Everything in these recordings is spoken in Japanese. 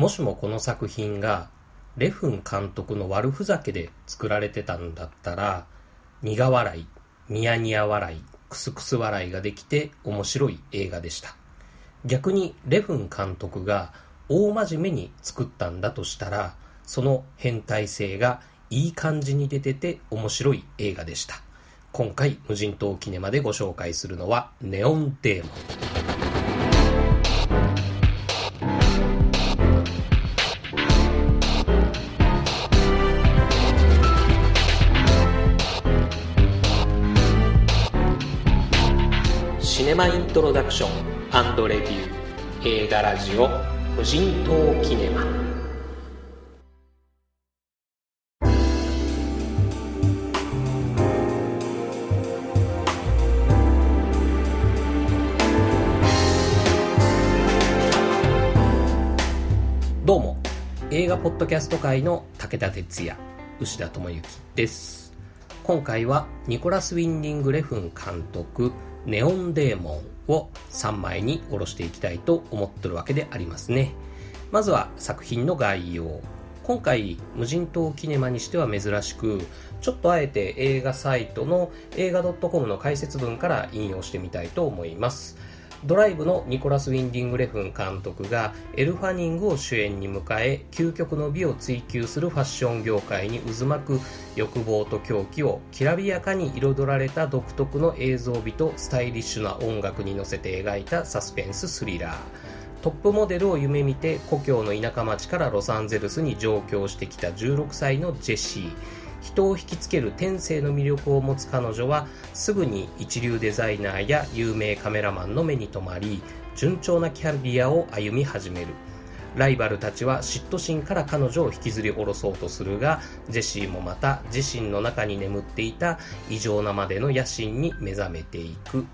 もしもこの作品がレフン監督の悪ふざけで作られてたんだったら苦笑い、ニヤニヤ笑い、クスクス笑いができて面白い映画でした。逆にレフン監督が大真面目に作ったんだとしたらその変態性がいい感じに出てて面白い映画でした。今回無人島キネマでご紹介するのはネオンデーモン。ネマイントロダクションレビュー映画ラジオ無人島キネマ。どうも映画ポッドキャスト界の武田鉄矢牛田智之です。今回はニコラス・ウィンディング・レフン監督ネオンデーモンを3枚に下ろしていきたいと思ってるわけでありますね。まずは作品の概要。今回、無人島キネマにしては珍しく、ちょっとあえて映画サイトの映画 .com の解説文から引用してみたいと思います。ドライブのニコラス・ウィンディング・レフン監督がエル・ファニングを主演に迎え究極の美を追求するファッション業界に渦巻く欲望と狂気をきらびやかに彩られた独特の映像美とスタイリッシュな音楽に乗せて描いたサスペンススリラー。トップモデルを夢見て故郷の田舎町からロサンゼルスに上京してきた16歳のジェシー。人を引きつける天性の魅力を持つ彼女はすぐに一流デザイナーや有名カメラマンの目に留まり順調なキャリアを歩み始める。ライバルたちは嫉妬心から彼女を引きずり下ろそうとするがジェシーもまた自身の中に眠っていた異常なまでの野心に目覚めていく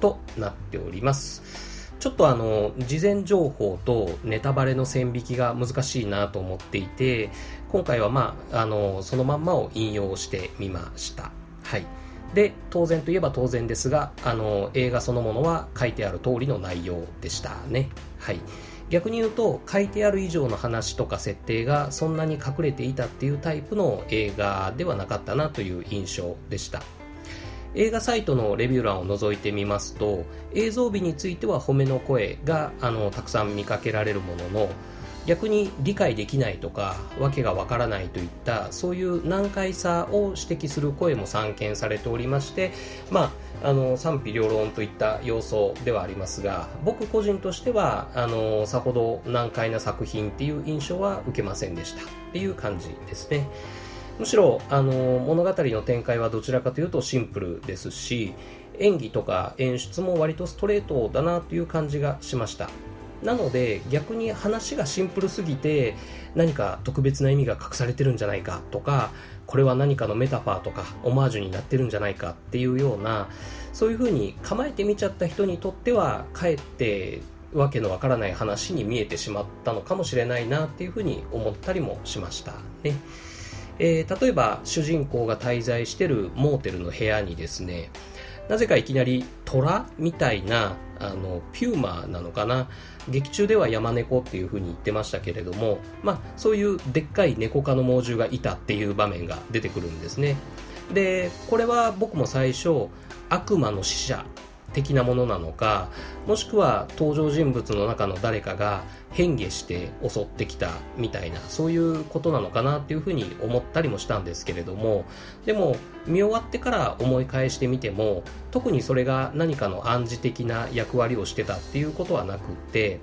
となっております。ちょっとあの、事前情報とネタバレの線引きが難しいなと思っていて、今回はまあ、あの、そのまんまを引用してみました。はい。で、当然といえば当然ですが、あの、映画そのものは書いてある通りの内容でしたね。はい。逆に言うと、書いてある以上の話とか設定がそんなに隠れていたっていうタイプの映画ではなかったなという印象でした。映画サイトのレビュー欄を覗いてみますと映像美については褒めの声があのたくさん見かけられるものの逆に理解できないとか訳がわからないといったそういう難解さを指摘する声も散見されておりましてまああの賛否両論といった要素ではありますが僕個人としてはあのさほど難解な作品っていう印象は受けませんでしたっていう感じですね。むしろあの物語の展開はどちらかというとシンプルですし演技とか演出も割とストレートだなという感じがしましたなので逆に話がシンプルすぎて何か特別な意味が隠されてるんじゃないかとかこれは何かのメタファーとかオマージュになってるんじゃないかっていうようなそういう風に構えてみちゃった人にとってはかえってわけのわからない話に見えてしまったのかもしれないなっていう風に思ったりもしましたね。えー、例えば主人公が滞在してるモーテルの部屋にですねなぜかいきなり虎みたいなあのピューマなのかな？劇中では山猫っていう風に言ってましたけれども、まあ、そういうでっかい猫科の猛獣がいたっていう場面が出てくるんですね。でこれは僕も最初悪魔の使者的なものなのかもしくは登場人物の中の誰かが変化して襲ってきたみたいなそういうことなのかなっていうふうに思ったりもしたんですけれどもでも見終わってから思い返してみても特にそれが何かの暗示的な役割をしてたっていうことはなくって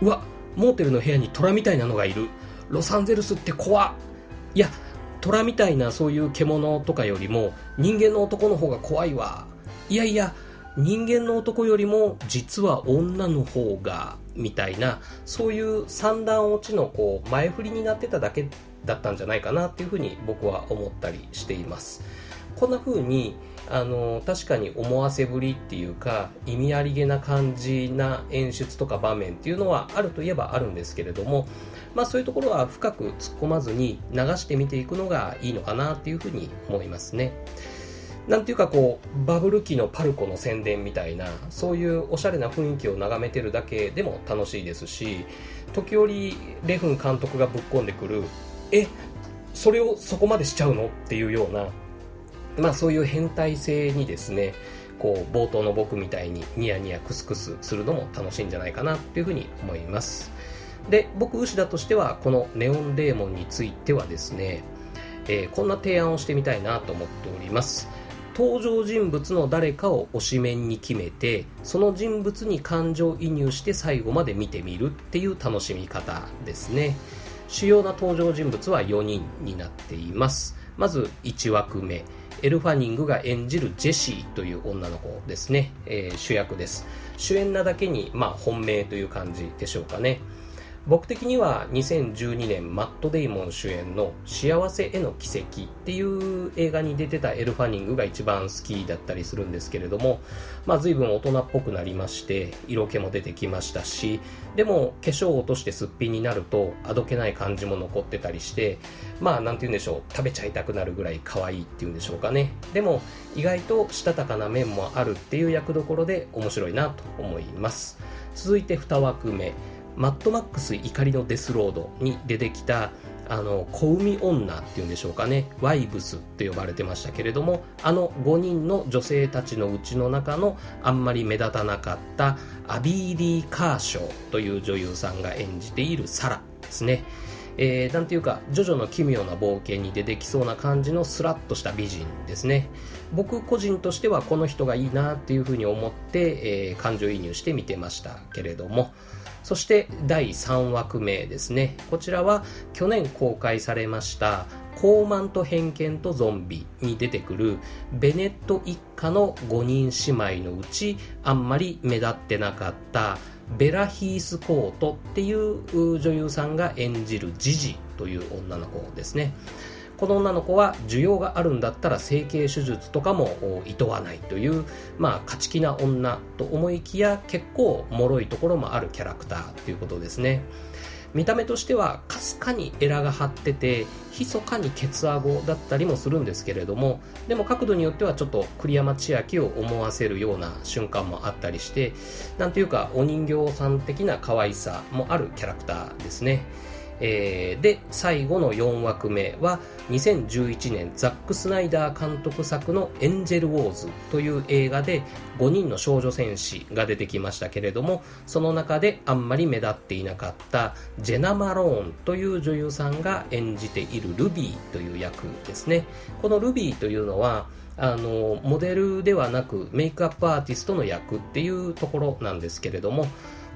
うわモーテルの部屋に虎みたいなのがいる。ロサンゼルスって怖いや虎みたいなそういう獣とかよりも人間の男の方が怖いわ。いやいや人間の男よりも実は女の方がみたいなそういう三段落ちのこう前振りになってただけだったんじゃないかなっていうふうに僕は思ったりしています。こんな風にあの確かに思わせぶりっていうか意味ありげな感じな演出とか場面っていうのはあるといえばあるんですけれどもまあそういうところは深く突っ込まずに流してみていくのがいいのかなっていうふうに思いますね。なんていうかこうバブル期のパルコの宣伝みたいなそういうおしゃれな雰囲気を眺めてるだけでも楽しいですし時折レフン監督がぶっ込んでくるえそれをそこまでしちゃうの？っていうようなまあそういう変態性にですねこう冒頭の僕みたいにニヤニヤクスクスするのも楽しいんじゃないかなっていうふうに思います。で僕牛田としてはこのネオンデーモンについてはですね、えー、こんな提案をしてみたいなと思っております登場人物の誰かを推しメンに決めてその人物に感情移入して最後まで見てみるっていう楽しみ方ですね。主要な登場人物は4人になっています。まず1枠目エル・ファニングが演じるジェシーという女の子ですね、えー、主役です。主演なだけに、まあ、本命という感じでしょうかね。僕的には2012年マット・デイモン主演の「幸せへの奇跡」っていう映画に出てたエル・ファニングが一番好きだったりするんですけれども、まあ、随分大人っぽくなりまして色気も出てきましたしでも化粧を落としてすっぴんになるとあどけない感じも残ってたりしてまあなんて言うんでしょう食べちゃいたくなるぐらい可愛いっていうんでしょうかね。でも意外としたたかな面もあるっていう役どころで面白いなと思います。続いて2枠目。マッドマックス怒りのデスロードに出てきたあの子産み女っていうんでしょうかね。ワイブスって呼ばれてましたけれどもあの5人の女性たちのうちの中のあんまり目立たなかったアビー・リー・カーショーという女優さんが演じているサラですね。えー、なんていうか、ジョジョの奇妙な冒険に出てきそうな感じのスラッとした美人ですね。僕個人としてはこの人がいいなっていうふうに思って、えー、感情移入して見てましたけれども、そして第3枠目ですね。こちらは去年公開されました高慢と偏見とゾンビに出てくるベネット一家の5人姉妹のうちあんまり目立ってなかったベラ・ヒースコートっていう女優さんが演じるジジという女の子ですね。この女の子は需要があるんだったら整形手術とかも厭わないという、まあ、勝ち気な女と思いきや結構脆いところもあるキャラクターということですね。見た目としてはかすかにエラが張ってて密かにケツアゴだったりもするんですけれどもでも角度によってはちょっと栗山千明を思わせるような瞬間もあったりしてなんていうかお人形さん的な可愛さもあるキャラクターですね。えー、で最後の4枠目は2011年ザック・スナイダー監督作の「エンジェル・ウォーズ」という映画で5人の少女戦士が出てきましたけれどもその中であんまり目立っていなかったジェナ・マローンという女優さんが演じているルビーという役ですね。このルビーというのはあのモデルではなくメイクアップアーティストの役っていうところなんですけれども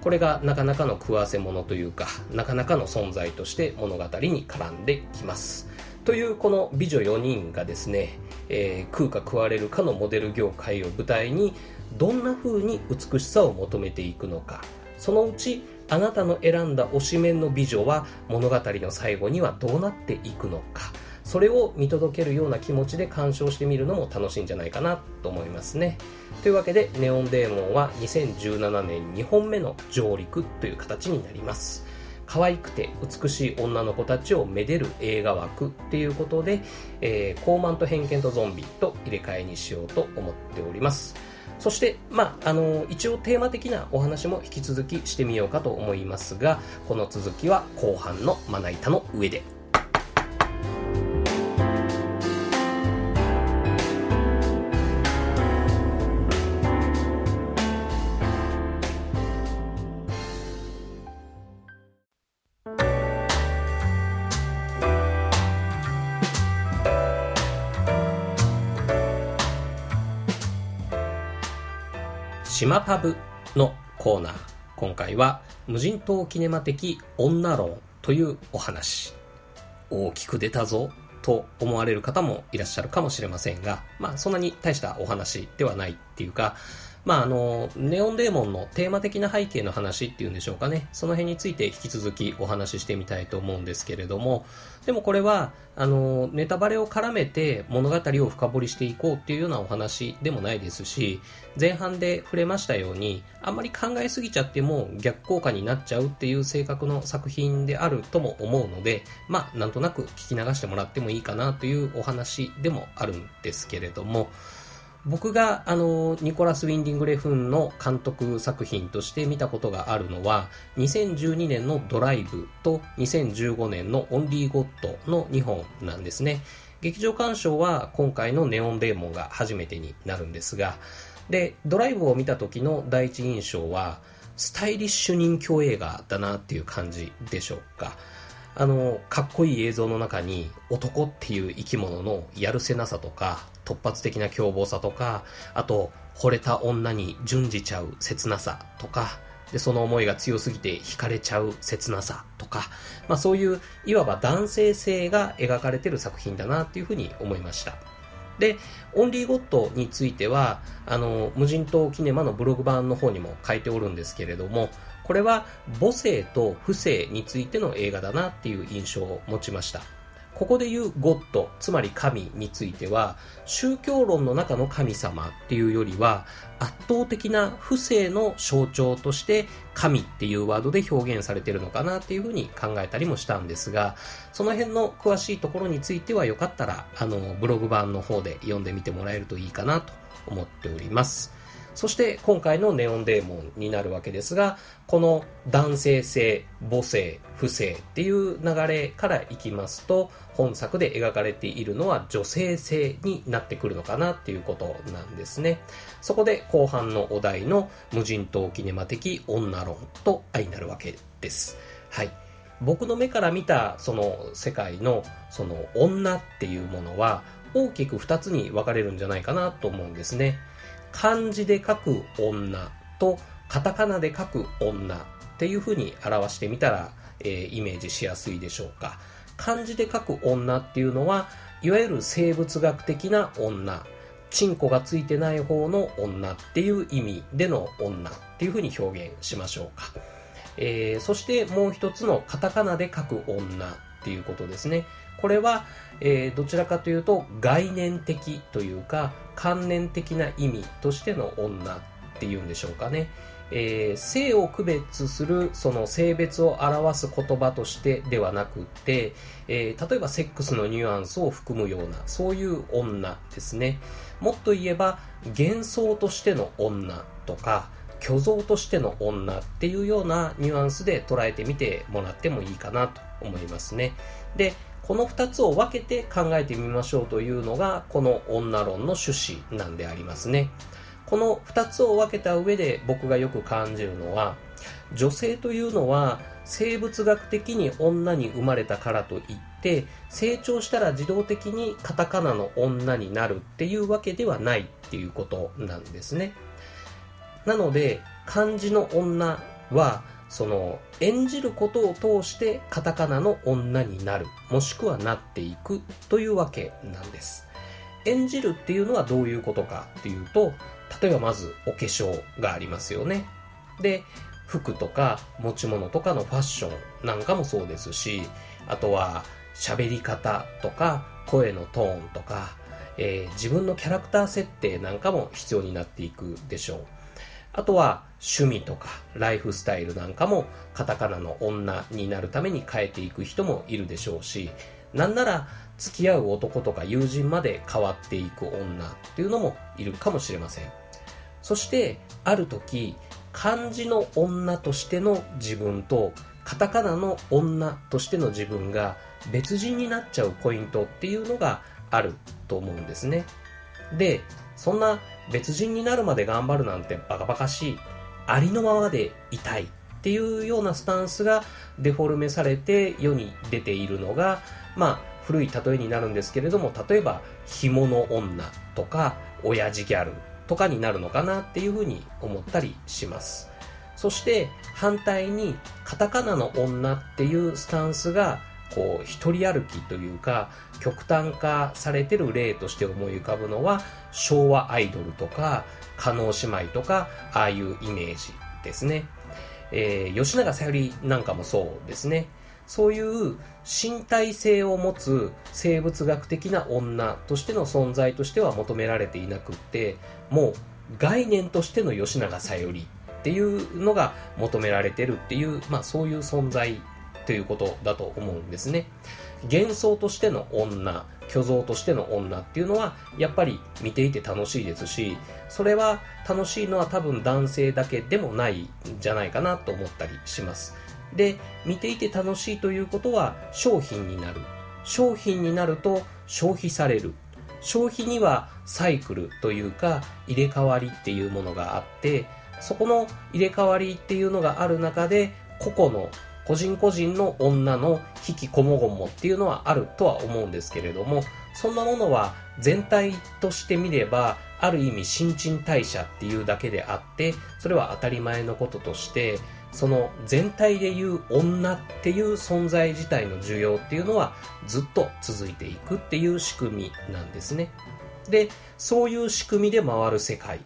これがなかなかの食わせ者というかなかなかの存在として物語に絡んできます。というこの美女4人がですね、えー、食うか食われるかのモデル業界を舞台にどんな風に美しさを求めていくのか。そのうちあなたの選んだ推しメンの美女は物語の最後にはどうなっていくのか。それを見届けるような気持ちで鑑賞してみるのも楽しいんじゃないかなと思いますね。というわけで、ネオンデーモンは2017年2本目の上陸という形になります。可愛くて美しい女の子たちをめでる映画枠っていうことで、えー、高慢と偏見とゾンビと入れ替えにしようと思っております。そして、まあ、あの、一応テーマ的なお話も引き続きしてみようかと思いますが、この続きは後半のまな板の上で。マパブのコーナー。今回は無人島キネマ的女論というお話。大きく出たぞと思われる方もいらっしゃるかもしれませんが、まあそんなに大したお話ではないっていうか、まあ、あの、ネオンデーモンのテーマ的な背景の話っていうんでしょうかね。その辺について引き続きお話ししてみたいと思うんですけれども、でもこれは、あの、ネタバレを絡めて物語を深掘りしていこうっていうようなお話でもないですし、前半で触れましたように、あんまり考えすぎちゃっても逆効果になっちゃうっていう性格の作品であるとも思うので、まあ、なんとなく聞き流してもらってもいいかなというお話でもあるんですけれども、僕があのニコラス・ウィンディング・レフンの監督作品として見たことがあるのは2012年のドライブと2015年のオンリー・ゴッドの2本なんですね。劇場鑑賞は今回のネオンデーモンが初めてになるんですがでドライブを見た時の第一印象はスタイリッシュ人気映画だなっていう感じでしょうか。あの、かっこいい映像の中に男っていう生き物のやるせなさとか、突発的な凶暴さとか、あと、惚れた女に順じちゃう切なさとか、で、その思いが強すぎて惹かれちゃう切なさとか、まあそういう、いわば男性性が描かれてる作品だなっていうふうに思いました。で、オンリーゴッドについては、あの、無人島キネマのブログ版の方にも書いておるんですけれども、これは母性と不正についての映画だなっていう印象を持ちました。ここで言うゴッド、つまり神については、宗教論の中の神様っていうよりは、圧倒的な不正の象徴として神っていうワードで表現されてるのかなっていうふうに考えたりもしたんですが、その辺の詳しいところについてはよかったら、あの、ブログ版の方で読んでみてもらえるといいかなと思っております。そして今回のネオンデーモンになるわけですが、この男性性、母性、不正っていう流れからいきますと、本作で描かれているのは女性性になってくるのかなっていうことなんですね。そこで後半のお題の無人島キネマ的女論と相なるわけです。はい。僕の目から見たその世界のその女っていうものは大きく2つに分かれるんじゃないかなと思うんですね。漢字で書く女とカタカナで書く女っていう風に表してみたら、えー、イメージしやすいでしょうか。漢字で書く女っていうのは、いわゆる生物学的な女、チンコがついてない方の女っていう意味での女っていう風に表現しましょうか。えー、そしてもう一つのカタカナで書く女っていうことですね。これは、えー、どちらかというと概念的というか観念的な意味としての女っっていうんでしょうかね。えー、性を区別するその性別を表す言葉としてではなくて、えー、例えばセックスのニュアンスを含むようなそういう女ですねもっと言えば幻想としての女とか虚像としての女っていうようなニュアンスで捉えてみてもらってもいいかなと思いますねでこの2つを分けて考えてみましょうというのがこの女論の趣旨なんでありますね。この2つを分けた上で僕がよく感じるのは女性というのは生物学的に女に生まれたからといって成長したら自動的にカタカナの女になるっていうわけではないっていうことなんですね。なので漢字の女はその演じることを通してカタカナの女になるもしくはなっていくというわけなんです演じるっていうのはどういうことかっていうと例えばまずお化粧がありますよね。で服とか持ち物とかのファッションなんかもそうですしあとは喋り方とか声のトーンとか、えー、自分のキャラクター設定なんかも必要になっていくでしょう。あとは趣味とかライフスタイルなんかもカタカナの女になるために変えていく人もいるでしょうし、なんなら付き合う男とか友人まで変わっていく女っていうのもいるかもしれません。そしてある時漢字の女としての自分とカタカナの女としての自分が別人になっちゃうポイントっていうのがあると思うんですね。で、そんな別人になるまで頑張るなんてバカバカしい。ありのままでいたいっていうようなスタンスがデフォルメされて世に出ているのが、まあ、古い例えになるんですけれども、例えば、紐の女とか、親父ギャルとかになるのかなっていうふうに思ったりします。そして反対にカタカナの女っていうスタンスがこう一人歩きというか極端化されてる例として思い浮かぶのは昭和アイドルとか加納姉妹とかああいうイメージですね、えー、吉永小百合なんかもそうですねそういう身体性を持つ生物学的な女としての存在としては求められていなくってもう概念としての吉永小百合っていうのが求められてるっていう、まあそういう存在ということだと思うんですね。幻想としての女虚像としての女っていうのはやっぱり見ていて楽しいですしそれは楽しいのは多分男性だけでもないんじゃないかなと思ったりしますで見ていて楽しいということは商品になる。商品になると消費される。消費にはサイクルというか入れ替わりっていうものがあってそこの入れ替わりっていうのがある中で個々の個人個人の女の引きこもごもっていうのはあるとは思うんですけれどもそんなものは全体として見ればある意味新陳代謝っていうだけであってそれは当たり前のこととしてその全体でいう女っていう存在自体の需要っていうのはずっと続いていくっていう仕組みなんですね。で、そういう仕組みで回る世界。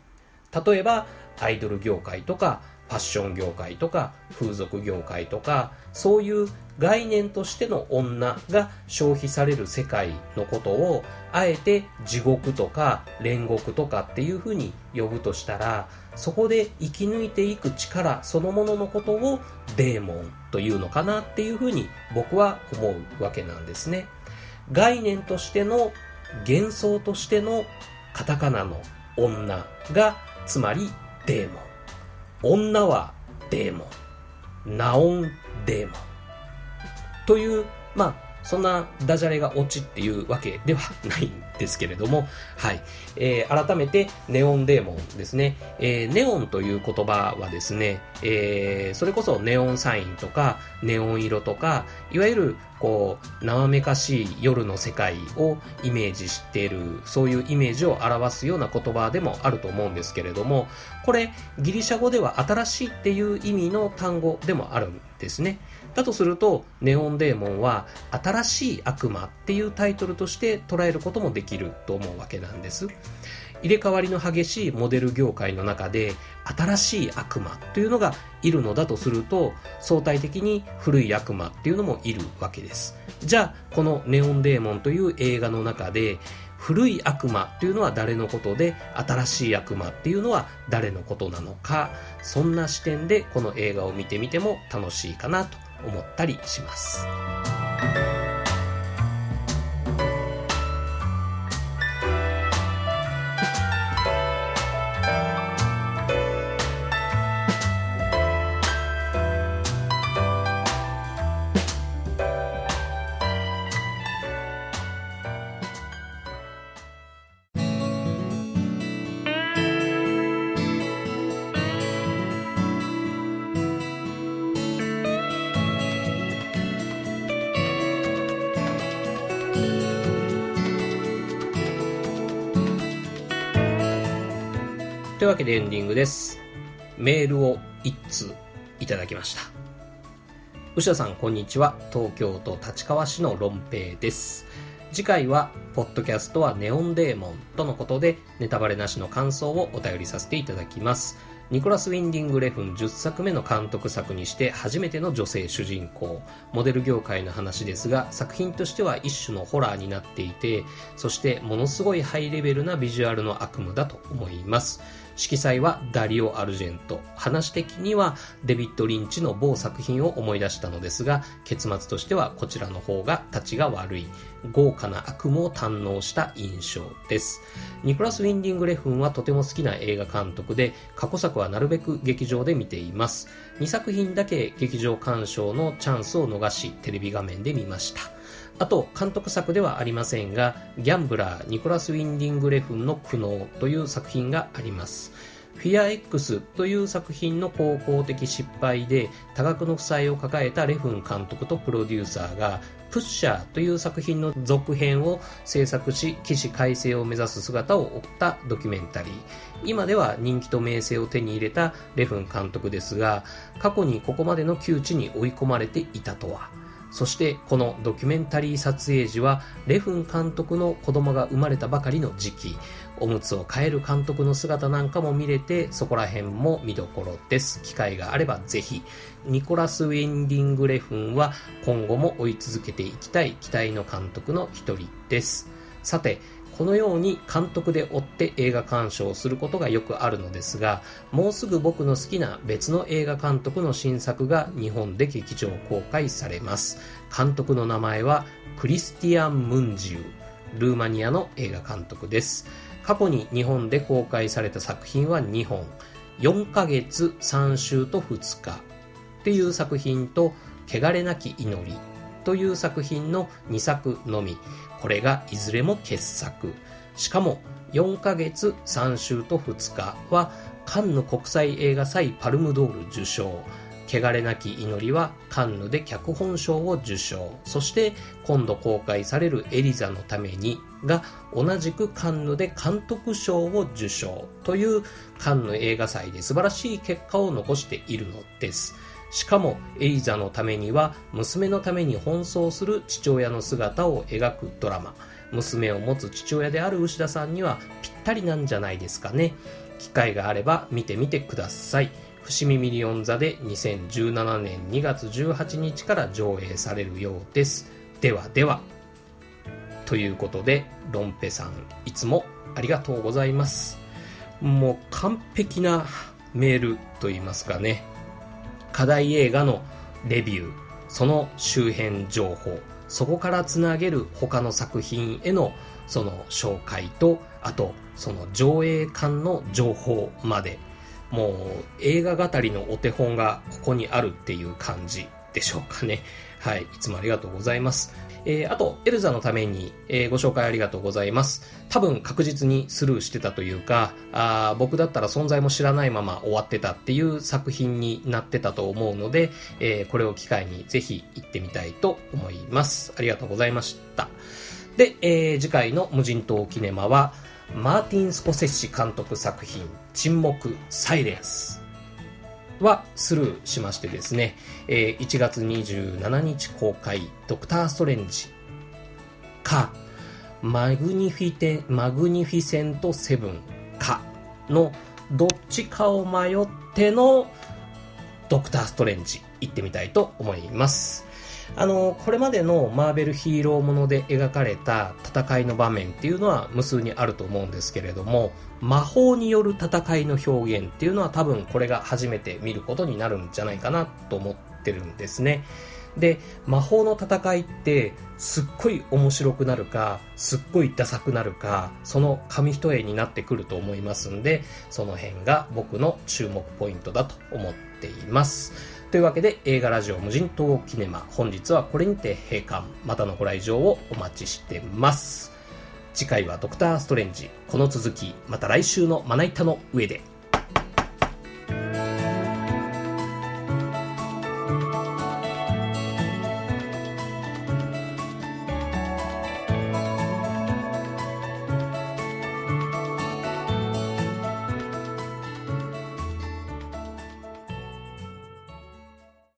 例えば、アイドル業界とか、ファッション業界とか、風俗業界とか、そういう概念としての女が消費される世界のことを、あえて地獄とか煉獄とかっていうふうに呼ぶとしたら、そこで生き抜いていく力そのもののことをデーモンというのかなっていうふうに僕は思うわけなんですね。概念としての幻想としてのカタカナの女がつまりデーモン。女はデーモン。ナオンデーモン。という、まあ、そんなダジャレがオチっていうわけではないんですけれども、はい。えー、改めて、ネオンデーモンですね。えー、ネオンという言葉はですね、えー、それこそネオンサインとか、ネオン色とか、いわゆる、こう、生めかしい夜の世界をイメージしている、そういうイメージを表すような言葉でもあると思うんですけれども、これ、ギリシャ語では新しいっていう意味の単語でもあるんですね。だとすると、ネオンデーモンは新しい悪魔っていうタイトルとして捉えることもできると思うわけなんです。入れ替わりの激しいモデル業界の中で新しい悪魔というのがいるのだとすると相対的に古い悪魔っていうのもいるわけですじゃあこのネオンデーモンという映画の中で古い悪魔っていうのは誰のことで新しい悪魔っていうのは誰のことなのかそんな視点でこの映画を見てみても楽しいかなと思ったりします。けでエンディングです。メールを一通いただきました。牛田さん、こんにちは。東京都立川市のロンペイです。次回は、ポッドキャストはネオンデーモンとのことで、ネタバレなしの感想をお便りさせていただきます。ニコラス・ウィンディング・レフン10作目の監督作にして初めての女性主人公。モデル業界の話ですが、作品としては一種のホラーになっていて、そしてものすごいハイレベルなビジュアルの悪夢だと思います。色彩はダリオ・アルジェント。話的にはデビッド・リンチの某作品を思い出したのですが、結末としてはこちらの方が立ちが悪い。豪華な悪夢を堪能した印象です。ニコラス・ウィンディング・レフンはとても好きな映画監督で、過去作はなるべく劇場で見ています。2作品だけ劇場鑑賞のチャンスを逃し、テレビ画面で見ました。あと、監督作ではありませんが、ギャンブラー、ニコラス・ウィンディング・レフンの苦悩という作品があります。フィア X という作品の高校的失敗で多額の負債を抱えたレフン監督とプロデューサーがプッシャーという作品の続編を制作し起死回生を目指す姿を追ったドキュメンタリー今では人気と名声を手に入れたレフン監督ですが過去にここまでの窮地に追い込まれていたとはそしてこのドキュメンタリー撮影時はレフン監督の子供が生まれたばかりの時期おむつを替える監督の姿なんかも見れてそこら辺も見どころです機会があればぜひニコラス・ウィンディング・レフンは今後も追い続けていきたい期待の監督の一人ですさてこのように監督で追って映画鑑賞をすることがよくあるのですが、もうすぐ僕の好きな別の映画監督の新作が日本で劇場公開されます。監督の名前はクリスティアン・ムンジュルーマニアの映画監督です。過去に日本で公開された作品は2本。4ヶ月3週と2日っていう作品と、汚れなき祈りという作品の2作のみ。これがいずれも傑作。しかも4ヶ月3週と2日はカンヌ国際映画祭パルムドール受賞。汚れなき祈りはカンヌで脚本賞を受賞。そして今度公開されるエリザのためにが同じくカンヌで監督賞を受賞というカンヌ映画祭で素晴らしい結果を残しているのです。しかもエリザのためには娘のために奔走する父親の姿を描くドラマ。娘を持つ父親である牛田さんにはぴったりなんじゃないですかね。機会があれば見てみてください。伏見ミリオン座で2017年2月18日から上映されるようです。ではでは。ということで、ロンペさん、いつもありがとうございます。もう完璧なメールと言いますかね。課題映画のレビュー、その周辺情報、そこからつなげる他の作品へのその紹介と、あとその上映館の情報まで、もう映画語りのお手本がここにあるっていう感じでしょうかね。はい。いつもありがとうございます。えー、あと、エルザのために、えー、ご紹介ありがとうございます。多分確実にスルーしてたというか、あ僕だったら存在も知らないまま終わってたっていう作品になってたと思うので、えー、これを機会にぜひ行ってみたいと思います。ありがとうございました。で、えー、次回の無人島キネマは、マーティン・スコセッシ監督作品、沈黙、サイレンス。はスルーしましてですね、えー、1月27日公開、ドクター・ストレンジか、マグニフィテマグニフィセント・セブンかのどっちかを迷ってのドクター・ストレンジ行ってみたいと思います。あの、これまでのマーベルヒーローもので描かれた戦いの場面っていうのは無数にあると思うんですけれども、魔法による戦いの表現っていうのは多分これが初めて見ることになるんじゃないかなと思ってるんですね。で、魔法の戦いってすっごい面白くなるか、すっごいダサくなるか、その紙一重になってくると思いますんで、その辺が僕の注目ポイントだと思っています。というわけで映画ラジオ無人島キネマ本日はこれにて閉館またのご来場をお待ちしてます次回はドクターストレンジ。この続きまた来週のまな板の上で。